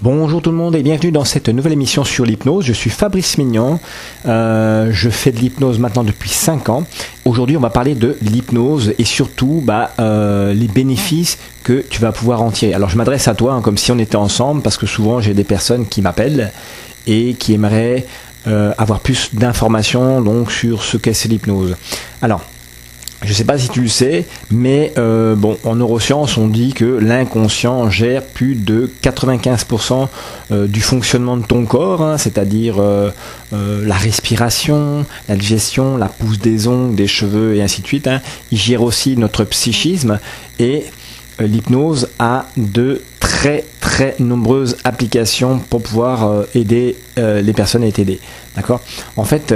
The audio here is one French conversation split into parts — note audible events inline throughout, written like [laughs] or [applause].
Bonjour tout le monde et bienvenue dans cette nouvelle émission sur l'hypnose. Je suis Fabrice Mignon. Euh, je fais de l'hypnose maintenant depuis 5 ans. Aujourd'hui, on va parler de l'hypnose et surtout bah, euh, les bénéfices que tu vas pouvoir en tirer. Alors, je m'adresse à toi hein, comme si on était ensemble parce que souvent j'ai des personnes qui m'appellent et qui aimeraient euh, avoir plus d'informations donc sur ce qu'est l'hypnose. Alors, je ne sais pas si tu le sais, mais euh, bon, en neurosciences, on dit que l'inconscient gère plus de 95% euh, du fonctionnement de ton corps, hein, c'est-à-dire euh, la respiration, la digestion, la pousse des ongles, des cheveux et ainsi de suite. Hein. Il gère aussi notre psychisme et l'hypnose a de très très nombreuses applications pour pouvoir aider les personnes à être aidées. D'accord? En fait,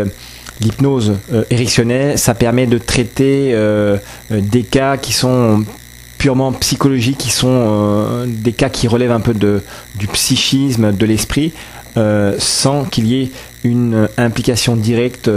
l'hypnose euh, ça permet de traiter euh, euh, des cas qui sont purement psychologiques, qui sont euh, des cas qui relèvent un peu du psychisme, de l'esprit, sans qu'il y ait une implication directe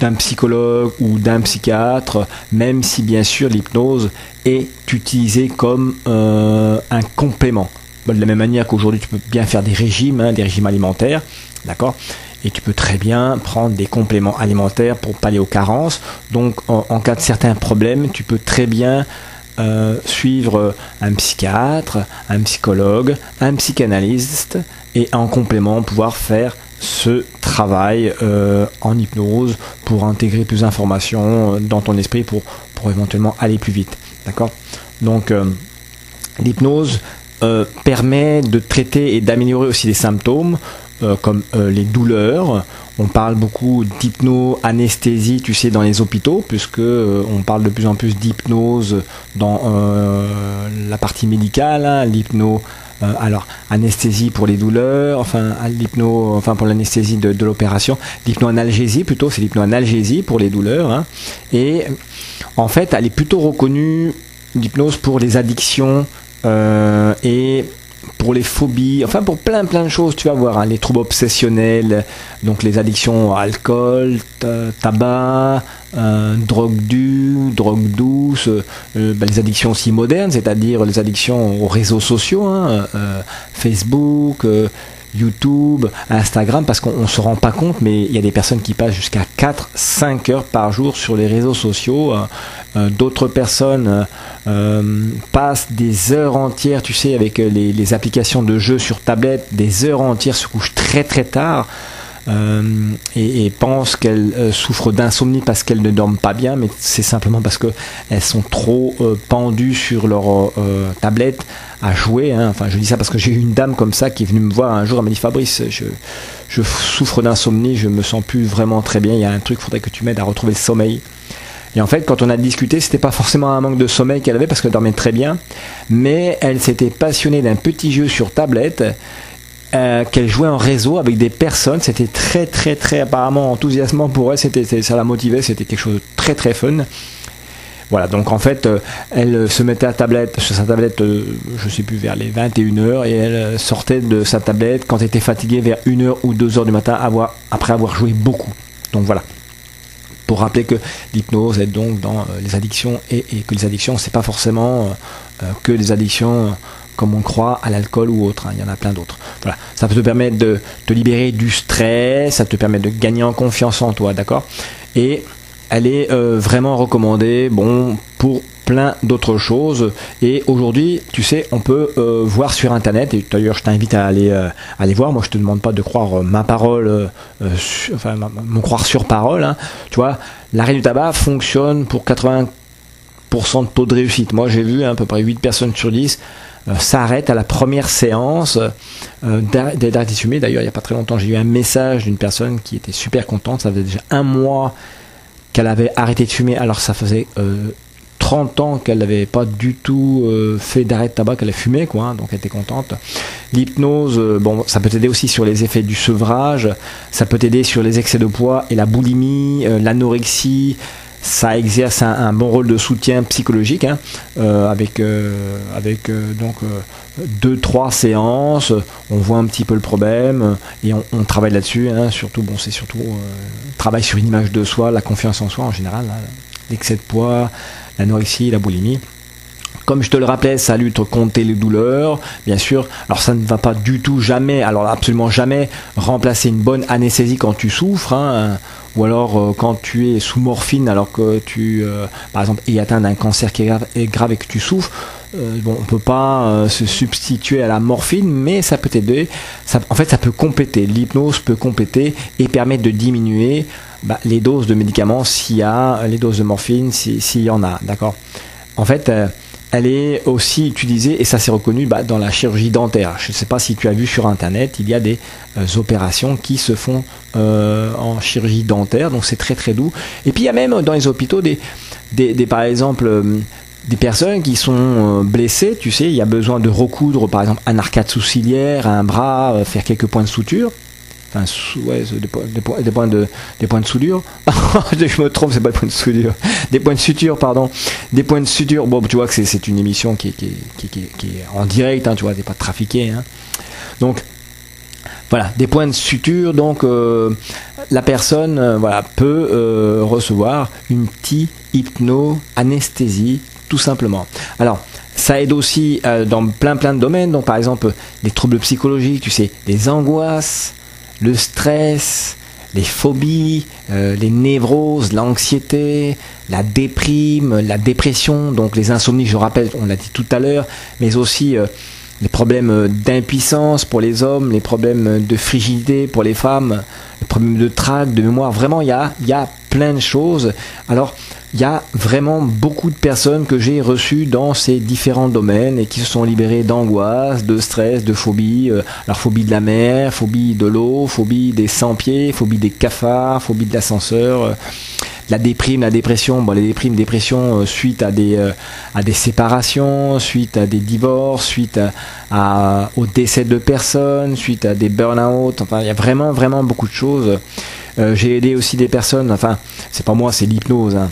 d'un psychologue ou d'un psychiatre, même si bien sûr l'hypnose est utilisée comme un complément. De la même manière qu'aujourd'hui tu peux bien faire des régimes, hein, des régimes alimentaires, d'accord? Et tu peux très bien prendre des compléments alimentaires pour pallier aux carences. Donc en, cas de certains problèmes, tu peux très bien euh, suivre un psychiatre, un psychologue, un psychanalyste et en complément pouvoir faire ce travail euh, en hypnose pour intégrer plus d'informations euh, dans ton esprit pour, pour éventuellement aller plus vite. D'accord? Donc l'hypnose permet de traiter et d'améliorer aussi les symptômes. Euh, comme euh, les douleurs. On parle beaucoup d'hypno-anesthésie, tu sais, dans les hôpitaux, puisque euh, on parle de plus en plus d'hypnose dans la partie médicale, hein, l'hypno. alors, anesthésie pour les douleurs, enfin, l'hypno, enfin pour l'anesthésie de, l'opération, l'hypno-analgésie plutôt, c'est l'hypno-analgésie pour les douleurs. Hein. et en fait, elle est plutôt reconnue, l'hypnose, pour les addictions et pour les phobies, enfin pour plein plein de choses, tu vas voir, hein, les troubles obsessionnels, donc les addictions à alcool, tabac, euh, drogue dure, drogue douce, euh, ben, les addictions aussi modernes, c'est-à-dire les addictions aux réseaux sociaux, hein, euh, Facebook, YouTube, Instagram, parce qu'on ne se rend pas compte, mais il y a des personnes qui passent jusqu'à 4-5 heures par jour sur les réseaux sociaux. Euh, euh, d'autres personnes euh, passent des heures entières, tu sais, avec les, les applications de jeux sur tablette, des heures entières, se couchent très très tard. Euh, et, pensent qu'elles euh, souffrent d'insomnie parce qu'elles ne dorment pas bien, mais c'est simplement parce qu'elles sont trop euh, pendues sur leur tablette à jouer. Hein. Enfin, je dis ça parce que j'ai eu une dame comme ça qui est venue me voir un jour, elle m'a dit Fabrice, je, je souffre d'insomnie, je me sens plus vraiment très bien, il y a un truc, faudrait que tu m'aides à retrouver le sommeil. Et en fait, quand on a discuté, c'était pas forcément un manque de sommeil qu'elle avait parce qu'elle dormait très bien, mais elle s'était passionnée d'un petit jeu sur tablette euh, qu'elle jouait en réseau avec des personnes. C'était très, très, très apparemment enthousiasmant pour elle. C'était, ça la motivait. C'était quelque chose de très, très fun. Voilà, donc en fait, euh, elle se mettait à tablette, sur sa tablette, euh, je sais plus, vers les 21h, et elle sortait de sa tablette quand elle était fatiguée vers 1h ou 2h du matin, avoir, après avoir joué beaucoup. Donc voilà. Pour rappeler que l'hypnose est donc dans les addictions et, et, que les addictions, c'est pas forcément que les addictions comme on croit à l'alcool ou autre. Hein. Il y en a plein d'autres. Voilà. Ça peut te permettre de te libérer du stress, ça te permet de gagner en confiance en toi, d'accord? Et elle est euh, vraiment recommandée, bon, pour plein d'autres choses. Et aujourd'hui, tu sais, on peut euh, voir sur Internet, et d'ailleurs je t'invite à aller, euh, voir, moi je te demande pas de croire ma parole, enfin croire sur parole, hein. tu vois, l'arrêt du tabac fonctionne pour 80% de taux de réussite. Moi j'ai vu à peu près 8 personnes sur 10 euh, s'arrête à la première séance euh, d'arrêter de fumer. D'ailleurs, il n'y a pas très longtemps, j'ai eu un message d'une personne qui était super contente. Ça faisait déjà un mois qu'elle avait arrêté de fumer. Alors, ça faisait 30 euh, ans qu'elle n'avait pas du tout fait d'arrêt de tabac, qu'elle a fumé, quoi, hein, donc elle était contente. L'hypnose, bon, ça peut t'aider aussi sur les effets du sevrage, ça peut t'aider sur les excès de poids et la boulimie, l'anorexie, ça exerce un, bon rôle de soutien psychologique hein, euh, avec, euh, avec euh, donc deux trois séances. On voit un petit peu le problème et on, travaille là-dessus hein, surtout bon c'est surtout travail sur une image de soi la confiance en soi en général l'excès de poids l'anorexie la boulimie. Comme je te le rappelais, ça lutte contre les douleurs, bien sûr. Alors ça ne va pas du tout jamais, alors absolument jamais, remplacer une bonne anesthésie quand tu souffres, hein, ou alors euh, quand tu es sous morphine alors que tu, euh, par exemple, es atteint d'un cancer qui est grave, et que tu souffres. Euh, bon, on peut pas se substituer à la morphine, mais ça peut aider. Ça, en fait, ça peut compléter. L'hypnose peut compléter et permettre de diminuer bah, les doses de médicaments s'il y a les doses de morphine, s'il y en a, d'accord? En fait elle est aussi utilisée, et ça c'est reconnu, bah, dans la chirurgie dentaire. Je ne sais pas si tu as vu sur Internet, il y a des euh, opérations qui se font euh, en chirurgie dentaire, donc c'est très très doux. Et puis il y a même dans les hôpitaux des, par exemple, euh, des personnes qui sont blessées, tu sais, il y a besoin de recoudre par exemple un arcade sourcilière, un bras, faire quelques points de suture des, points, des, points de des points de soudure. [laughs] Je me trompe c'est pas des points de soudure. Des points de suture pardon. Des points de suture bon tu vois que c'est une émission qui est, qui, qui, qui, est en direct hein, tu vois t'es pas trafiqué hein. donc voilà des points de suture donc euh, la personne euh, voilà peut euh, recevoir une petite hypno anesthésie tout simplement. Alors ça aide aussi dans plein plein de domaines. Donc par exemple les troubles psychologiques tu sais les angoisses le stress, les phobies, euh, les névroses, l'anxiété, la déprime, la dépression, donc les insomnies, je rappelle, on l'a dit tout à l'heure, mais aussi euh, les problèmes d'impuissance pour les hommes, les problèmes de frigidité pour les femmes, les problèmes de trac, de mémoire. Vraiment, il y a, y a plein de choses. Alors, il y a vraiment beaucoup de personnes que j'ai reçues dans ces différents domaines et qui se sont libérées d'angoisse, de stress, de phobie. Euh, alors phobie de la mer, phobie de l'eau, phobie des sans-pieds, phobie des cafards, phobie de l'ascenseur. Euh, la déprime, la dépression, bon les déprimes, dépression euh, suite à des à des séparations, suite à des divorces, suite à, au décès de personnes, suite à des burn-out. Enfin, il y a vraiment vraiment beaucoup de choses. j'ai aidé aussi des personnes. Enfin, c'est pas moi, c'est l'hypnose. Hein.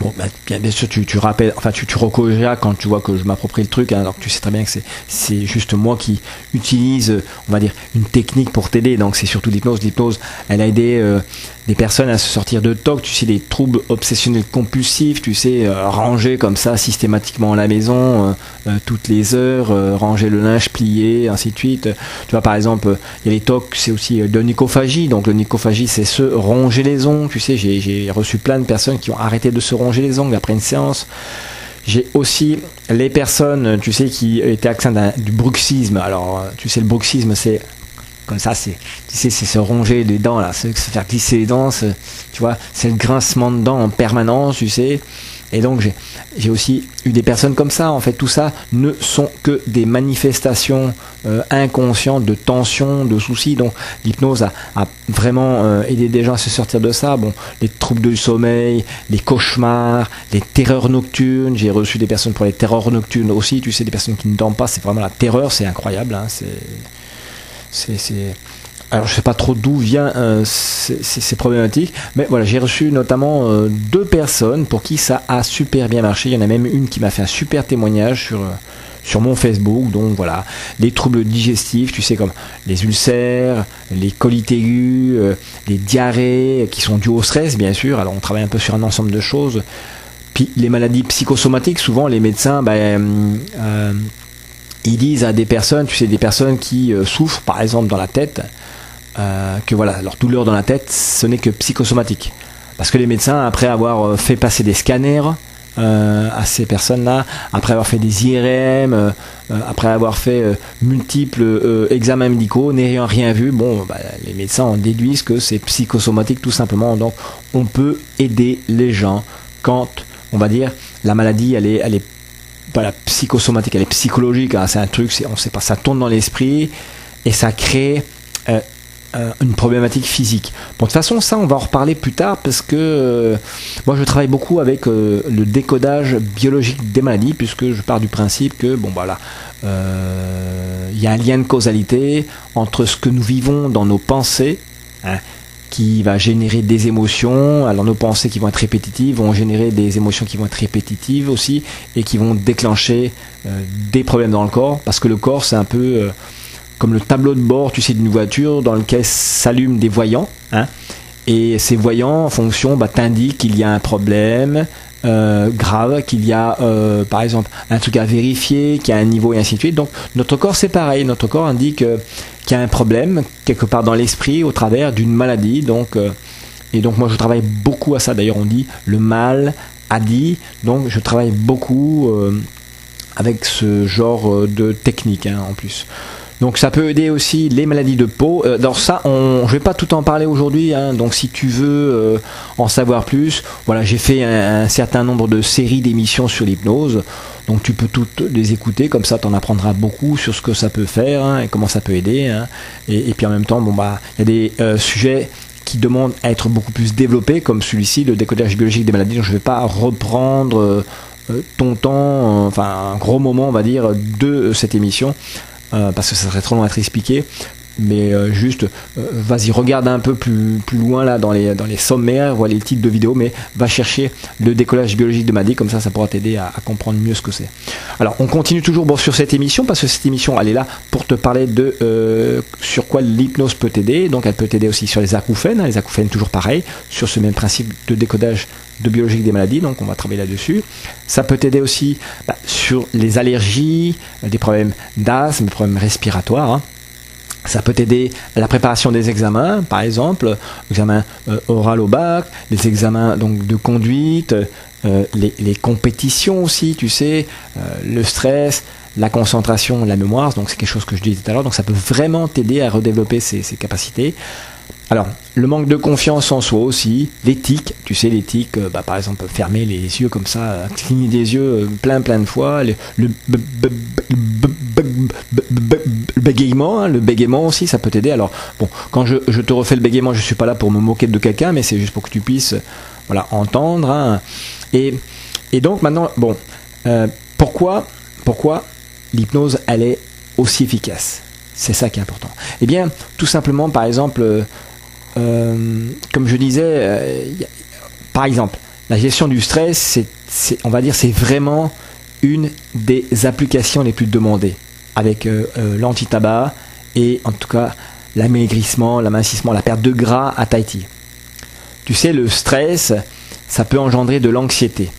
Bon, bah, bien, sûr, tu, tu rappelles, enfin, tu, tu quand tu vois que je m'approprie le truc, hein, alors tu sais très bien que c'est juste moi qui utilise, on va dire, une technique pour t'aider. Donc, c'est surtout l'hypnose. L'hypnose, elle a aidé euh, des personnes à se sortir de TOC, tu sais, des troubles obsessionnels compulsifs, tu sais, euh, ranger comme ça systématiquement à la maison, euh, toutes les heures, ranger le linge plié, ainsi de suite. Tu vois, par exemple, il y a les TOC, c'est aussi de nicophagie. Donc, le nicophagie, c'est se ronger les ongles. Tu sais, j'ai reçu plein de personnes qui ont arrêté de se ronger les ongles après une séance. J'ai aussi les personnes, tu sais, qui étaient atteintes du bruxisme. Alors, tu sais, le bruxisme, c'est comme ça, c'est, tu sais, c'est se ronger les dents, là, se faire glisser les dents, tu vois, c'est le grincement de dents en permanence, tu sais. Et donc j'ai aussi eu des personnes comme ça. En fait, tout ça ne sont que des manifestations euh, inconscientes de tension, de soucis. Donc l'hypnose a, vraiment euh, aidé des gens à se sortir de ça. Bon, les troubles du sommeil, les cauchemars, les terreurs nocturnes. J'ai reçu des personnes pour les terreurs nocturnes aussi. Tu sais, des personnes qui ne dorment pas. C'est vraiment la terreur. C'est incroyable. Hein, c'est alors je sais pas trop d'où vient euh, ces, problématiques, mais voilà, j'ai reçu notamment euh, deux personnes pour qui ça a super bien marché. Il y en a même une qui m'a fait un super témoignage sur euh, sur mon Facebook. Donc voilà, les troubles digestifs, tu sais comme les ulcères, les colites aigus, les diarrhées qui sont dues au stress, bien sûr. Alors on travaille un peu sur un ensemble de choses. Puis les maladies psychosomatiques, souvent les médecins, ben, ils disent à des personnes, tu sais, des personnes qui souffrent, par exemple dans la tête euh, que voilà, leur douleur dans la tête, ce n'est que psychosomatique. Parce que les médecins, après avoir euh, fait passer des scanners euh, à ces personnes-là, après avoir fait des IRM, après avoir fait multiples examens médicaux, n'ayant rien vu, bon, bah, les médecins en déduisent que c'est psychosomatique tout simplement. Donc, on peut aider les gens quand, on va dire, la maladie, elle est, elle est pas psychosomatique, elle est psychologique. Hein. c'est un truc, on sait pas, ça tourne dans l'esprit et ça crée euh, une problématique physique. Bon, de toute façon, ça, on va en reparler plus tard parce que euh, moi, je travaille beaucoup avec euh, le décodage biologique des maladies, puisque je pars du principe que, bon, voilà, il y a un lien de causalité entre ce que nous vivons dans nos pensées, hein, qui va générer des émotions. Alors, nos pensées qui vont être répétitives vont générer des émotions qui vont être répétitives aussi et qui vont déclencher des problèmes dans le corps, parce que le corps, c'est un peu comme le tableau de bord, tu sais, d'une voiture dans lequel s'allument des voyants. Hein, et ces voyants, en fonction, bah, t'indiquent qu'il y a un problème, euh, grave, qu'il y a euh, par exemple un truc à vérifier, qu'il y a un niveau et ainsi de suite. Donc notre corps c'est pareil, notre corps indique euh, qu'il y a un problème quelque part dans l'esprit au travers d'une maladie. Donc et donc moi je travaille beaucoup à ça. D'ailleurs on dit le mal a dit. Donc je travaille beaucoup avec ce genre de technique hein, en plus. Donc ça peut aider aussi les maladies de peau. Euh, dans ça, on, je vais pas tout en parler aujourd'hui. Hein. donc si tu veux euh, en savoir plus, voilà, j'ai fait un, certain nombre de séries d'émissions sur l'hypnose. Donc tu peux toutes les écouter, comme ça tu en apprendras beaucoup sur ce que ça peut faire hein, et comment ça peut aider. Hein. Et, puis en même temps, bon bah, il y a des euh, sujets qui demandent à être beaucoup plus développés, comme celui-ci, le décodage biologique des maladies. Donc je vais pas reprendre ton temps, enfin un gros moment, on va dire, de cette émission. Euh, parce que ça serait trop long à être expliqué. Mais euh, juste, euh, vas-y, regarde un peu plus, plus loin là dans les, dans les sommaires, vois les titres de vidéos, mais va chercher le décollage biologique de Madi, comme ça, ça pourra t'aider à, comprendre mieux ce que c'est. Alors, on continue toujours bon, sur cette émission, parce que cette émission, elle est là pour te parler de sur quoi l'hypnose peut t'aider. Donc, elle peut t'aider aussi sur les acouphènes, hein, les acouphènes toujours pareil, sur ce même principe de décodage de biologique des maladies, donc on va travailler là-dessus. Ça peut t'aider aussi bah, sur les allergies, euh, des problèmes d'asthme, des problèmes respiratoires. Hein. Ça peut t'aider à la préparation des examens, par exemple, examen euh, oral au bac, les examens donc de conduite, euh, les, compétitions aussi, tu sais, le stress, la concentration, la mémoire. Donc c'est quelque chose que je disais tout à l'heure. Donc ça peut vraiment t'aider à redévelopper ces capacités. Alors, le manque de confiance en soi aussi, l'éthique, tu sais, l'éthique, euh, bah, par exemple, fermer les yeux comme ça, euh, cligner des yeux euh, plein plein de fois, le, bégaiement, le bégaiement aussi, ça peut t'aider. Alors, bon, quand je, te refais le bégaiement, je suis pas là pour me moquer de quelqu'un, mais c'est juste pour que tu puisses, voilà, entendre. Hein. Et, donc maintenant, bon, pourquoi, pourquoi l'hypnose, elle est aussi efficace? C'est ça qui est important. Eh bien, tout simplement, par exemple, comme je disais, euh, par exemple, la gestion du stress, on va dire, c'est vraiment une des applications les plus demandées avec euh, l'anti-tabac et en tout cas l'amaigrissement, l'amincissement, la perte de gras à Tahiti. Tu sais, le stress, ça peut engendrer de l'anxiété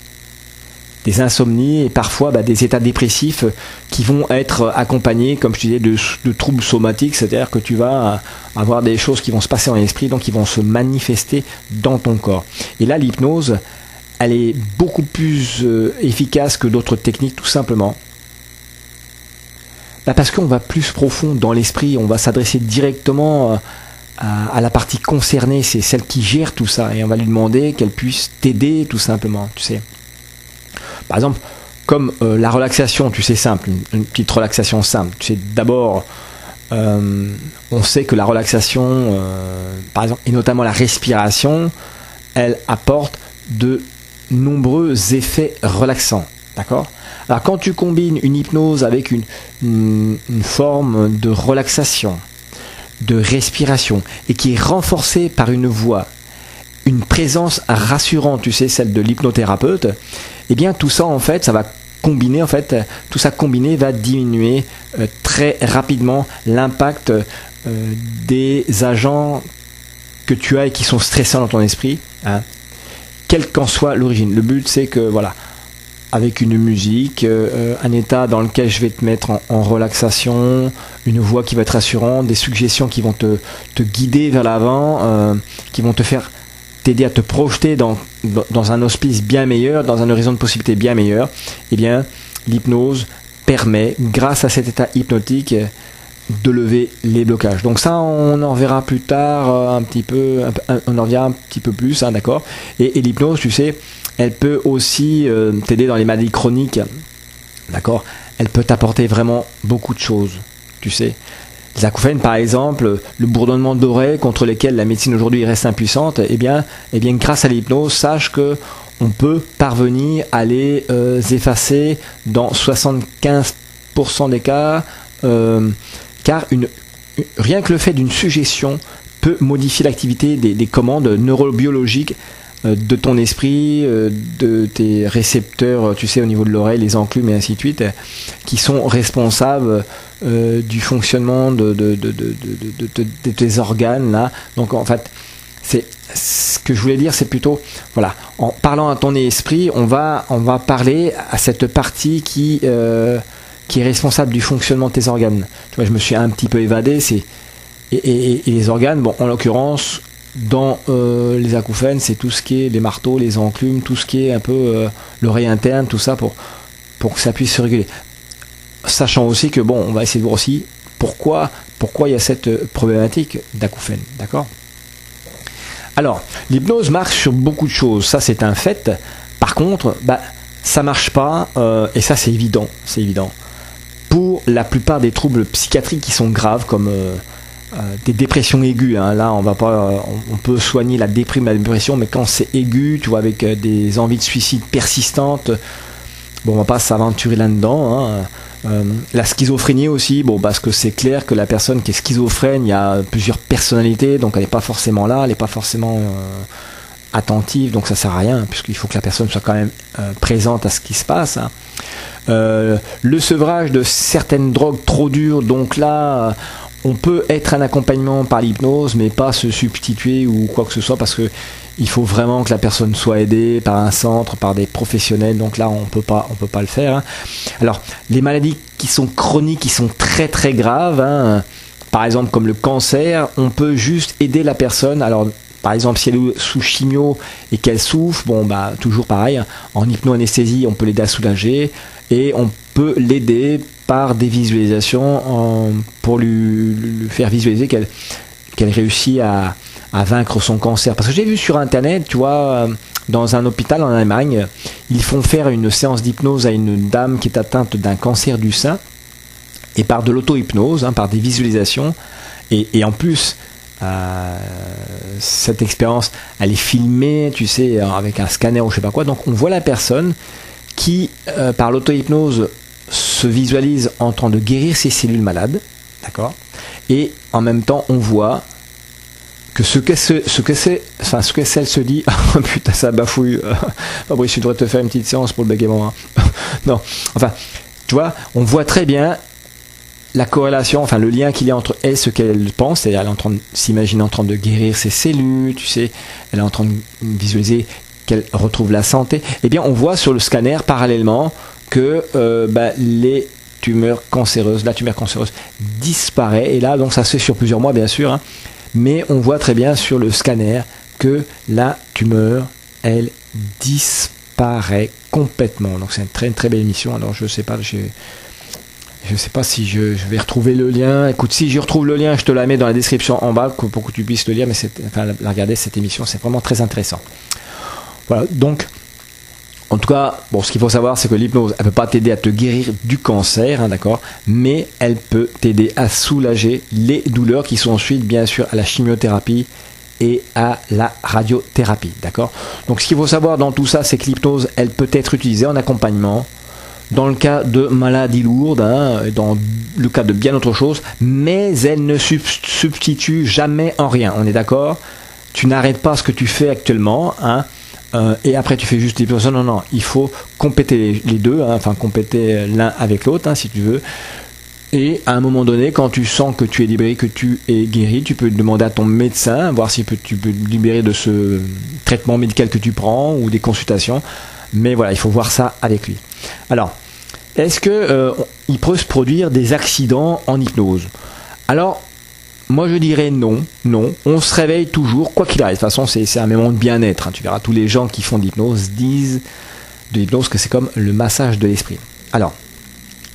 des insomnies et parfois bah, des états dépressifs qui vont être accompagnés, comme je disais, de, troubles somatiques, c'est-à-dire que tu vas avoir des choses qui vont se passer dans l'esprit, donc qui vont se manifester dans ton corps. Et là, l'hypnose, elle est beaucoup plus euh, efficace que d'autres techniques, tout simplement. Bah, parce qu'on va plus profond dans l'esprit, on va s'adresser directement euh, à, la partie concernée, c'est celle qui gère tout ça, et on va lui demander qu'elle puisse t'aider, tout simplement, tu sais. Par exemple, comme euh, la relaxation, tu sais, simple, une, petite relaxation simple. Tu sais, d'abord, euh, on sait que la relaxation, euh, par exemple, et notamment la respiration, elle apporte de nombreux effets relaxants. D'accord? Alors, quand tu combines une hypnose avec une, une forme de relaxation, de respiration, et qui est renforcée par une voix, une présence rassurante, tu sais, celle de l'hypnothérapeute, eh bien tout ça en fait, ça va combiner en fait, tout ça combiné va diminuer euh, très rapidement l'impact euh, des agents que tu as et qui sont stressants dans ton esprit, hein, quelle qu'en soit l'origine. Le but c'est que voilà, avec une musique, euh, un état dans lequel je vais te mettre en, relaxation, une voix qui va être rassurante, des suggestions qui vont te, te guider vers l'avant, qui vont te faire t'aider à te projeter dans, dans un hospice bien meilleur, dans un horizon de possibilités bien meilleur, eh bien, l'hypnose permet, grâce à cet état hypnotique, de lever les blocages. Donc ça, on en verra plus tard euh, un petit peu, on en reviendra un petit peu plus, hein, d'accord et, l'hypnose, tu sais, elle peut aussi euh, t'aider dans les maladies chroniques, d'accord Elle peut t'apporter vraiment beaucoup de choses, tu sais. Les acouphènes, par exemple, le bourdonnement d'oreilles contre lesquels la médecine aujourd'hui reste impuissante, eh eh grâce à l'hypnose, sache que on peut parvenir à les euh, effacer dans 75% des cas, euh, car rien que le fait d'une suggestion peut modifier l'activité des, commandes neurobiologiques de ton esprit, de tes récepteurs, tu sais, au niveau de l'oreille, les enclumes et ainsi de suite, qui sont responsables du fonctionnement de, tes organes là. Donc en fait, c'est ce que je voulais dire, c'est plutôt, voilà, en parlant à ton esprit, on va, on va parler à cette partie qui, euh, qui est responsable du fonctionnement de tes organes. Tu vois, je me suis un petit peu évadé, c'est et, les organes, bon, en l'occurrence, dans euh, les acouphènes, c'est tout ce qui est les marteaux, les enclumes, tout ce qui est un peu euh, l'oreille interne, tout ça pour, pour que ça puisse se réguler. Sachant aussi que, bon, on va essayer de voir aussi pourquoi, pourquoi il y a cette problématique d'acouphène, d'accord? Alors, l'hypnose marche sur beaucoup de choses, ça c'est un fait. Par contre, bah, ça marche pas, euh, et ça c'est évident, c'est évident. Pour la plupart des troubles psychiatriques qui sont graves, comme euh, euh, des dépressions aiguës, hein, là on va pas, on, peut soigner la déprime, la dépression, mais quand c'est aigu, tu vois, avec des envies de suicide persistantes, bon, on va pas s'aventurer là-dedans. Hein. Euh, la schizophrénie aussi, bon, parce que c'est clair que la personne qui est schizophrène, il y a plusieurs personnalités, donc elle n'est pas forcément là, elle n'est pas forcément euh, attentive, donc ça sert à rien, puisqu'il faut que la personne soit quand même euh, présente à ce qui se passe. Hein. le sevrage de certaines drogues trop dures, donc là, on peut être un accompagnement par l'hypnose, mais pas se substituer ou quoi que ce soit, parce que il faut vraiment que la personne soit aidée par un centre, par des professionnels. Donc là, on peut pas, on peut pas le faire. Hein. Alors, les maladies qui sont chroniques, qui sont très très graves, hein, par exemple comme le cancer, on peut juste aider la personne. Alors, par exemple, si elle est sous chimio et qu'elle souffre, bon, bah, toujours pareil, en hypnoanesthésie, on peut l'aider à soulager et on peut l'aider par des visualisations pour lui, faire visualiser qu'elle réussit à, vaincre son cancer. Parce que j'ai vu sur internet, tu vois, dans un hôpital en Allemagne, ils font faire une séance d'hypnose à une dame qui est atteinte d'un cancer du sein, et par de l'auto-hypnose, hein, par des visualisations, et, en plus, euh, cette expérience, elle est filmée, tu sais, avec un scanner ou je sais pas quoi, donc on voit la personne qui, euh, par l'auto-hypnose, se visualise en train de guérir ses cellules malades, d'accord? Et en même temps, on voit que ce que ce, ce que c'est, enfin ce que celle se dit, [laughs] oh putain ça bafouille. Fabrice, tu devrais te faire une petite séance pour le bégaiement. Hein. [laughs] non, enfin, tu vois, on voit très bien la corrélation, enfin le lien qu'il y a entre elle, ce qu'elle pense, c'est-à-dire elle est en train de s'imaginer en train de guérir ses cellules, tu sais, elle est en train de visualiser qu'elle retrouve la santé. Eh bien, on voit sur le scanner parallèlement que euh, bah, les tumeurs cancéreuses, la tumeur cancéreuse disparaît. Et là, donc ça se fait sur plusieurs mois, bien sûr. Hein mais on voit très bien sur le scanner que la tumeur, elle disparaît complètement. Donc c'est une très, très belle émission. Alors je sais pas, je ne sais pas si je, vais retrouver le lien. Écoute, si je retrouve le lien, je te la mets dans la description en bas pour que tu puisses le lire, mais enfin, la regarder cette émission, c'est vraiment très intéressant. Voilà, donc en tout cas, bon, ce qu'il faut savoir, c'est que l'hypnose, elle peut pas t'aider à te guérir du cancer, hein, d'accord, mais elle peut t'aider à soulager les douleurs qui sont ensuite, bien sûr, à la chimiothérapie et à la radiothérapie, d'accord. Donc, ce qu'il faut savoir dans tout ça, c'est que l'hypnose, elle peut être utilisée en accompagnement dans le cas de maladies lourdes, hein, dans le cas de bien autre chose, mais elle ne substitue jamais en rien. On est d'accord? Tu n'arrêtes pas ce que tu fais actuellement, hein euh, et après tu fais juste l'hypnose. Non, non, il faut compléter les deux, hein, enfin compléter l'un avec l'autre, hein, si tu veux. Et à un moment donné, quand tu sens que tu es libéré, que tu es guéri, tu peux demander à ton médecin, voir si tu peux te libérer de ce traitement médical que tu prends ou des consultations. Mais voilà, il faut voir ça avec lui. Alors, est-ce que euh, il peut se produire des accidents en hypnose? Alors, moi, je dirais non, non. On se réveille toujours, quoi qu'il arrive. De toute façon, c'est un moment de bien-être. Hein. Tu verras, tous les gens qui font de l'hypnose disent de l'hypnose que c'est comme le massage de l'esprit. Alors,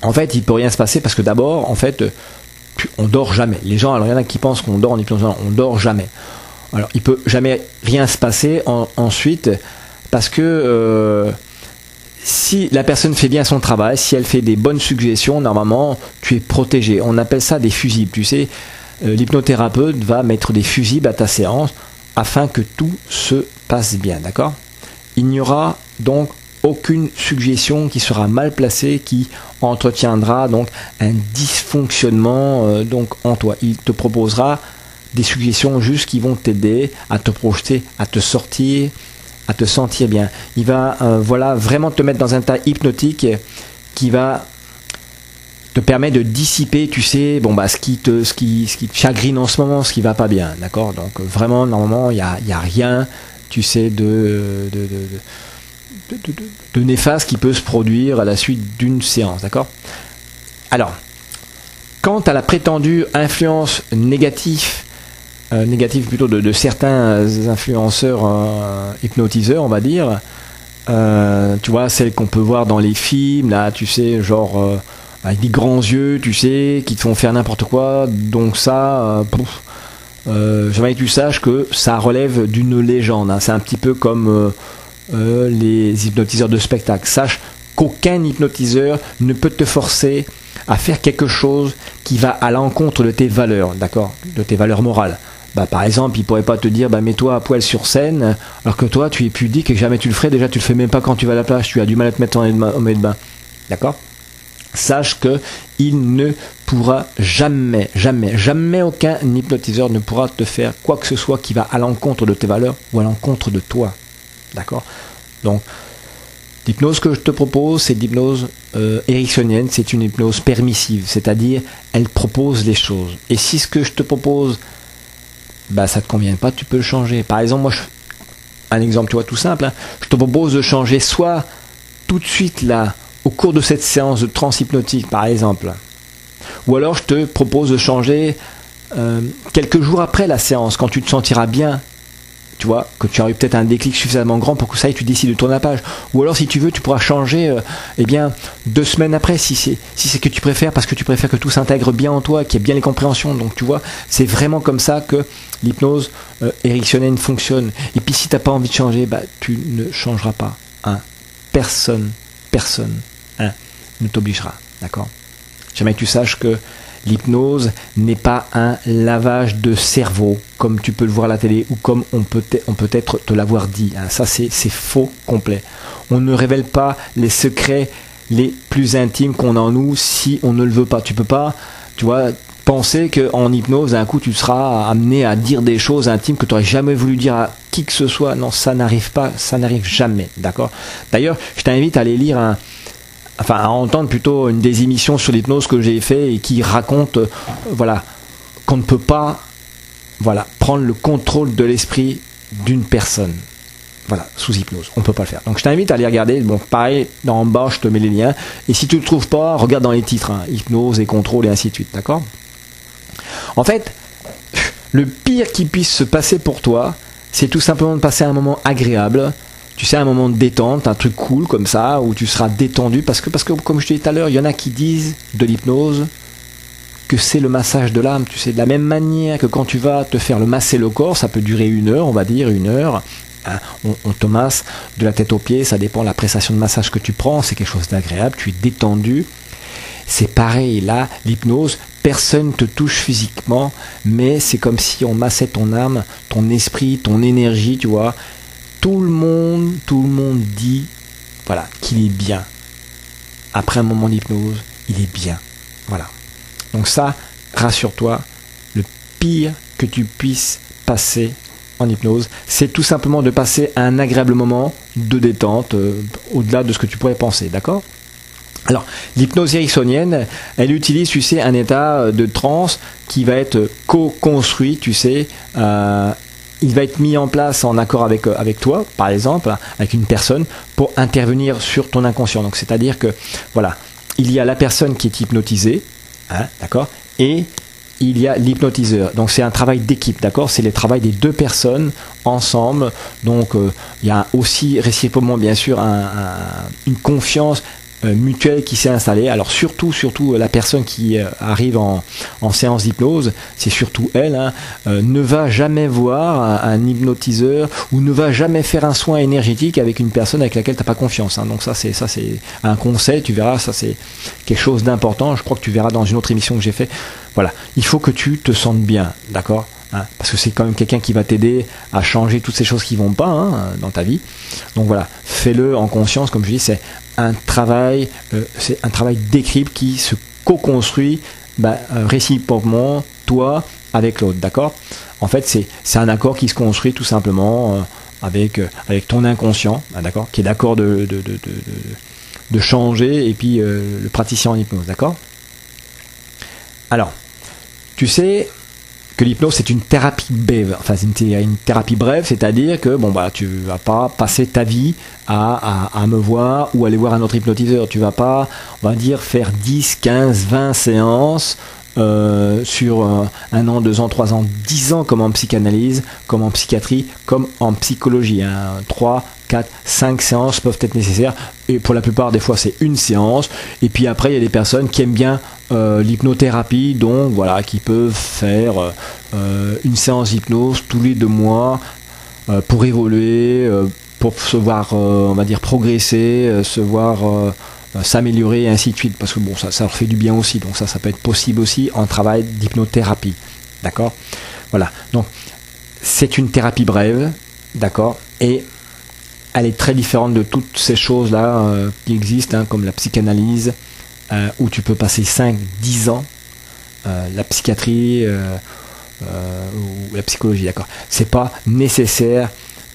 en fait, il peut rien se passer parce que d'abord, en fait, on dort jamais. Les gens, alors il y en a qui pensent qu'on dort en hypnose, on dort jamais. Alors, il peut jamais rien se passer ensuite parce que euh, si la personne fait bien son travail, si elle fait des bonnes suggestions, normalement, tu es protégé. On appelle ça des fusibles. Tu sais, euh, l'hypnothérapeute va mettre des fusibles à ta séance afin que tout se passe bien, d'accord? Il n'y aura donc aucune suggestion qui sera mal placée, qui entretiendra donc un dysfonctionnement euh, donc en toi. Il te proposera des suggestions juste qui vont t'aider à te projeter, à te sortir, à te sentir bien. Il va euh, voilà vraiment te mettre dans un tas hypnotique qui va te permet de dissiper, tu sais, bon bah ce qui te, ce qui, ce qui te chagrine en ce moment, ce qui va pas bien, d'accord? Donc vraiment normalement il y a, y a, rien, tu sais, de, de, de, de, néfaste qui peut se produire à la suite d'une séance, d'accord? Alors, quant à la prétendue influence négative, euh, négative plutôt de, certains influenceurs euh, hypnotiseurs, on va dire. Euh, tu vois, celles qu'on peut voir dans les films, là, tu sais, genre avec des grands yeux, tu sais, qui te font faire n'importe quoi. Donc ça, euh, j'aimerais que tu saches que ça relève d'une légende. Hein. C'est un petit peu comme euh, euh, les hypnotiseurs de spectacle. Sache qu'aucun hypnotiseur ne peut te forcer à faire quelque chose qui va à l'encontre de tes valeurs, d'accord, de tes valeurs morales. Bah, par exemple, il pourrait pas te dire bah, mets-toi à poil sur scène, alors que toi tu es pudique et que jamais tu le ferais. Déjà, tu le fais même pas quand tu vas à la plage, tu as du mal à te mettre en maillot de bain. D'accord? Sache que il ne pourra jamais, jamais, jamais aucun hypnotiseur ne pourra te faire quoi que ce soit qui va à l'encontre de tes valeurs ou à l'encontre de toi. D'accord? Donc, l'hypnose que je te propose, c'est l'hypnose euh, ericksonienne, c'est une hypnose permissive, c'est-à-dire elle propose les choses. Et si ce que je te propose, bah ça te convient pas, tu peux le changer. Par exemple, moi, un exemple, tu vois, tout simple, hein. je te propose de changer soit tout de suite là au cours de cette séance de transhypnotique, par exemple. Ou alors je te propose de changer euh, quelques jours après la séance, quand tu te sentiras bien, tu vois, que tu as eu peut-être un déclic suffisamment grand pour que ça y est, tu décides de tourner la page. Ou alors si tu veux, tu pourras changer, euh, eh bien, deux semaines après, si c'est c'est que tu préfères, parce que tu préfères que tout s'intègre bien en toi, qu'il y ait bien les compréhensions. Donc tu vois, c'est vraiment comme ça que l'hypnose euh, ericksonienne fonctionne. Et puis si tu n'as pas envie de changer, bah, tu ne changeras pas. Hein. Personne, personne ne t'obligera. D'accord? Jamais que tu saches que l'hypnose n'est pas un lavage de cerveau, comme tu peux le voir à la télé ou comme on peut, on peut être te l'avoir dit. Hein. Ça, c'est faux complet. On ne révèle pas les secrets les plus intimes qu'on a en nous si on ne le veut pas. Tu peux pas, tu vois, penser qu'en hypnose, un coup, tu seras amené à dire des choses intimes que tu n'aurais jamais voulu dire à qui que ce soit. Non, ça n'arrive pas, ça n'arrive jamais. D'accord? D'ailleurs, je t'invite à aller lire un, enfin à entendre plutôt une des émissions sur l'hypnose que j'ai fait et qui raconte euh, voilà qu'on ne peut pas voilà prendre le contrôle de l'esprit d'une personne voilà, sous hypnose. On ne peut pas le faire. Donc je t'invite à aller regarder. Bon, pareil, en bas, je te mets les liens. Et si tu le trouves pas, regarde dans les titres. Hein. hypnose et contrôle et ainsi de suite. D'accord? En fait, le pire qui puisse se passer pour toi, c'est tout simplement de passer un moment agréable tu sais, un moment de détente, un truc cool comme ça, où tu seras détendu, parce que, comme je te disais tout à l'heure, il y en a qui disent de l'hypnose que c'est le massage de l'âme, tu sais, de la même manière que quand tu vas te faire le masser le corps, ça peut durer une heure, on va dire une heure, hein, on, te masse de la tête aux pieds, ça dépend de la prestation de massage que tu prends, c'est quelque chose d'agréable, tu es détendu. C'est pareil, là, l'hypnose, personne te touche physiquement, mais c'est comme si on massait ton âme, ton esprit, ton énergie, tu vois, tout le monde, tout le monde dit, voilà, qu'il est bien. Après un moment d'hypnose, il est bien. Voilà. Donc ça, rassure-toi, le pire que tu puisses passer en hypnose, c'est tout simplement de passer un agréable moment de détente euh, au-delà de ce que tu pourrais penser, d'accord? Alors, l'hypnose ericksonienne, elle utilise, tu sais, un état de transe qui va être co-construit, tu sais, euh, il va être mis en place en accord avec, euh, avec toi, par exemple, avec une personne, pour intervenir sur ton inconscient. Donc, c'est-à-dire que, voilà, il y a la personne qui est hypnotisée, hein, d'accord, et il y a l'hypnotiseur. Donc c'est un travail d'équipe, d'accord C'est le travail des deux personnes ensemble. Donc euh, il y a aussi réciproquement bien sûr une confiance mutuelle qui s'est installée. Alors surtout, surtout euh, la personne qui euh, arrive en, séance d'hypnose, c'est surtout elle, hein, ne va jamais voir un, hypnotiseur ou ne va jamais faire un soin énergétique avec une personne avec laquelle tu n'as pas confiance. Hein. Donc ça c'est un conseil, tu verras, ça c'est quelque chose d'important. Je crois que tu verras dans une autre émission que j'ai fait. Voilà, il faut que tu te sentes bien, d'accord Hein, parce que c'est quand même quelqu'un qui va t'aider à changer toutes ces choses qui vont pas dans ta vie. Donc voilà, fais-le en conscience, comme je dis, c'est un travail, euh, c'est un travail d'équipe qui se co-construit bah, euh, réciproquement, toi avec l'autre, d'accord? En fait, c'est un accord qui se construit tout simplement euh, avec, avec ton inconscient, bah, d'accord? Qui est d'accord de, de, de, de, changer, et puis le praticien en hypnose, d'accord? Alors, tu sais que l'hypnose c'est une thérapie brève. Enfin, c'est une, une, thérapie brève, c'est-à-dire que bon bah tu vas pas passer ta vie à, à, à, me voir ou aller voir un autre hypnotiseur. Tu vas pas, on va dire, faire 10, 15, 20 séances euh, sur un an, deux ans, trois ans, dix ans, comme en psychanalyse, comme en psychiatrie, comme en psychologie. Hein. Trois, quatre, cinq séances peuvent être nécessaires. Et pour la plupart des fois, c'est une séance. Et puis après, il y a des personnes qui aiment bien euh, l'hypnothérapie, donc voilà, qui peuvent faire euh, une séance d'hypnose tous les deux mois euh, pour évoluer, pour se voir, on va dire, progresser, se voir s'améliorer et ainsi de suite, parce que bon, ça, ça leur fait du bien aussi, donc ça, ça peut être possible aussi en travail d'hypnothérapie, d'accord? Voilà, donc c'est une thérapie brève, d'accord? Et elle est très différente de toutes ces choses-là euh, qui existent, hein, comme la psychanalyse, euh, où tu peux passer 5, 10 ans, euh, la psychiatrie ou la psychologie, d'accord? C'est pas nécessaire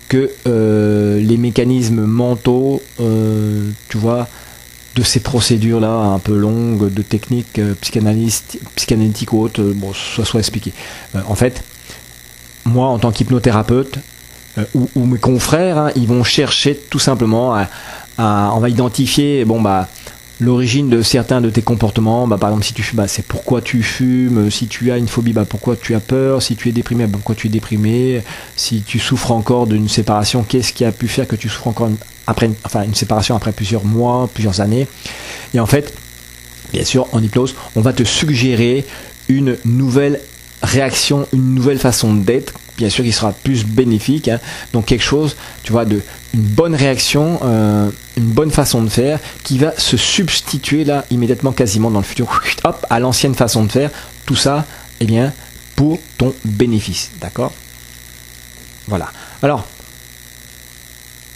que les mécanismes mentaux, tu vois, de ces procédures-là un peu longues, de techniques psychanalytiques ou autres, bon, soit soit expliqué. en fait, moi, en tant qu'hypnothérapeute, euh, ou, mes confrères, hein, ils vont chercher tout simplement à, on va identifier, bon bah l'origine de certains de tes comportements. Bah, par exemple, si tu fumes, bah, c'est pourquoi tu fumes. Si tu as une phobie, bah, pourquoi tu as peur. Si tu es déprimé, bah, pourquoi tu es déprimé. Si tu souffres encore d'une séparation, qu'est-ce qui a pu faire que tu souffres encore après, une séparation après plusieurs mois, plusieurs années. Et en fait, bien sûr, en hypnose, on va te suggérer une nouvelle réaction, une nouvelle façon d'être bien sûr qui sera plus bénéfique. Hein. Donc quelque chose, tu vois, de une bonne réaction, euh, une bonne façon de faire qui va se substituer là immédiatement quasiment dans le futur, [laughs] hop, à l'ancienne façon de faire. Tout ça, eh bien, pour ton bénéfice, d'accord? Voilà. Alors,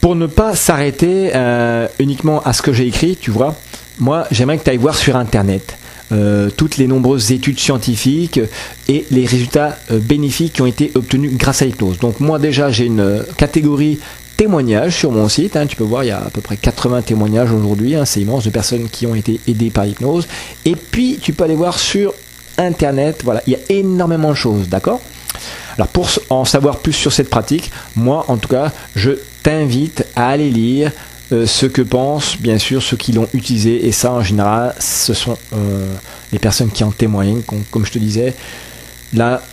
pour ne pas s'arrêter euh, uniquement à ce que j'ai écrit, tu vois, moi j'aimerais que tu ailles voir sur Internet. Euh, toutes les nombreuses études scientifiques et les résultats euh, bénéfiques qui ont été obtenus grâce à l'hypnose. Donc moi déjà j'ai une euh, catégorie témoignages sur mon site. Hein. tu peux voir, il y a à peu près 80 témoignages aujourd'hui. Hein, c'est immense de personnes qui ont été aidées par l'hypnose. Et puis, tu peux aller voir sur Internet. Voilà, il y a énormément de choses, d'accord? Alors, pour en savoir plus sur cette pratique, moi, en tout cas, je t'invite à aller lire euh, ce que pensent bien sûr ceux qui l'ont utilisé. Et ça en général ce sont euh, les personnes qui en témoignent comme, je te disais. Là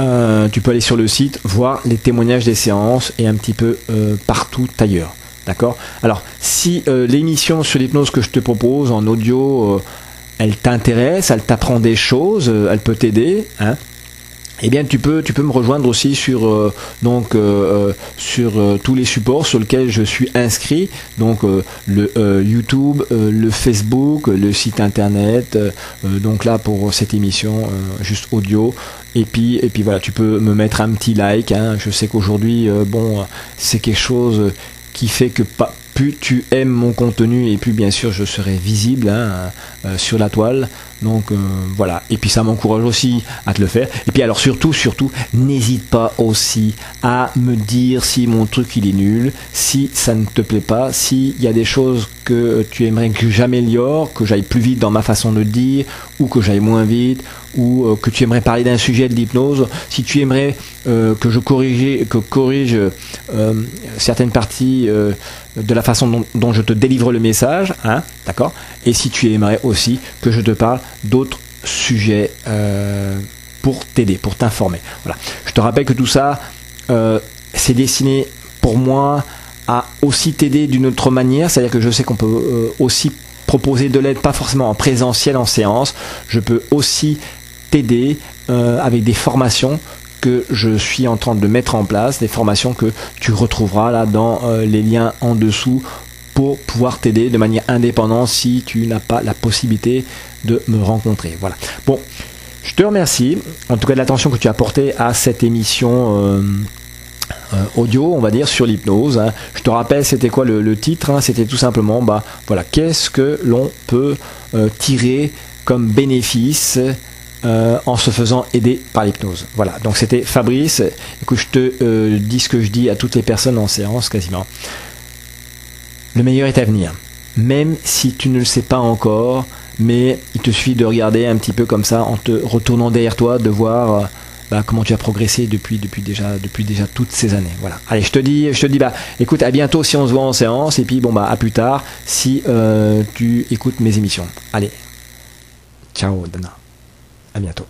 euh, tu peux aller sur le site voir les témoignages des séances et un petit peu partout ailleurs. D'accord? Alors si l'émission sur l'hypnose que je te propose en audio elle t'intéresse elle t'apprend des choses elle peut t'aider hein, eh bien tu peux tu peux me rejoindre aussi sur euh, donc euh, euh, sur tous les supports sur lesquels je suis inscrit. Donc le YouTube le Facebook le site internet donc là pour cette émission juste audio. Et puis et puis voilà tu peux me mettre un petit like hein. je sais qu'aujourd'hui bon c'est quelque chose qui fait que pas plus tu aimes mon contenu et plus bien sûr je serai visible hein, sur la toile donc euh, voilà, et puis ça m'encourage aussi à te le faire. Et puis alors surtout, surtout, n'hésite pas aussi à me dire si mon truc il est nul, si ça ne te plaît pas, s'il y a des choses que tu aimerais que j'améliore, que j'aille plus vite dans ma façon de dire, ou que j'aille moins vite, ou euh, que tu aimerais parler d'un sujet de l'hypnose, si tu aimerais euh, que je corrige, que corrige certaines parties de la façon dont, je te délivre le message, hein, d'accord? Et si tu aimerais aussi que je te parle d'autres sujets euh, pour t'aider, pour t'informer. Je te rappelle que tout ça, euh, c'est destiné pour moi à aussi t'aider d'une autre manière, c'est-à-dire que je sais qu'on peut euh, aussi proposer de l'aide, pas forcément en présentiel, en séance, je peux aussi t'aider avec des formations que je suis en train de mettre en place, des formations que tu retrouveras là dans les liens en dessous pour pouvoir t'aider de manière indépendante si tu n'as pas la possibilité de me rencontrer. Voilà. Bon, je te remercie en tout cas de l'attention que tu as portée à cette émission. Euh, euh, audio, on va dire, sur l'hypnose. Hein. Je te rappelle, c'était quoi le, titre hein? C'était tout simplement, bah, voilà, qu'est-ce que l'on peut tirer comme bénéfice euh, en se faisant aider par l'hypnose. Voilà, donc c'était Fabrice. Écoute, je te euh, dis ce que je dis à toutes les personnes en séance quasiment. Le meilleur est à venir. Même si tu ne le sais pas encore, mais il te suffit de regarder un petit peu comme ça en te retournant derrière toi, de voir bah, comment tu as progressé depuis, depuis, déjà, depuis déjà toutes ces années. Voilà. Allez, je te dis, je te dis bah, écoute, à bientôt si on se voit en séance, et puis bon, bah, à plus tard si tu écoutes mes émissions. Allez, ciao Dana, à bientôt.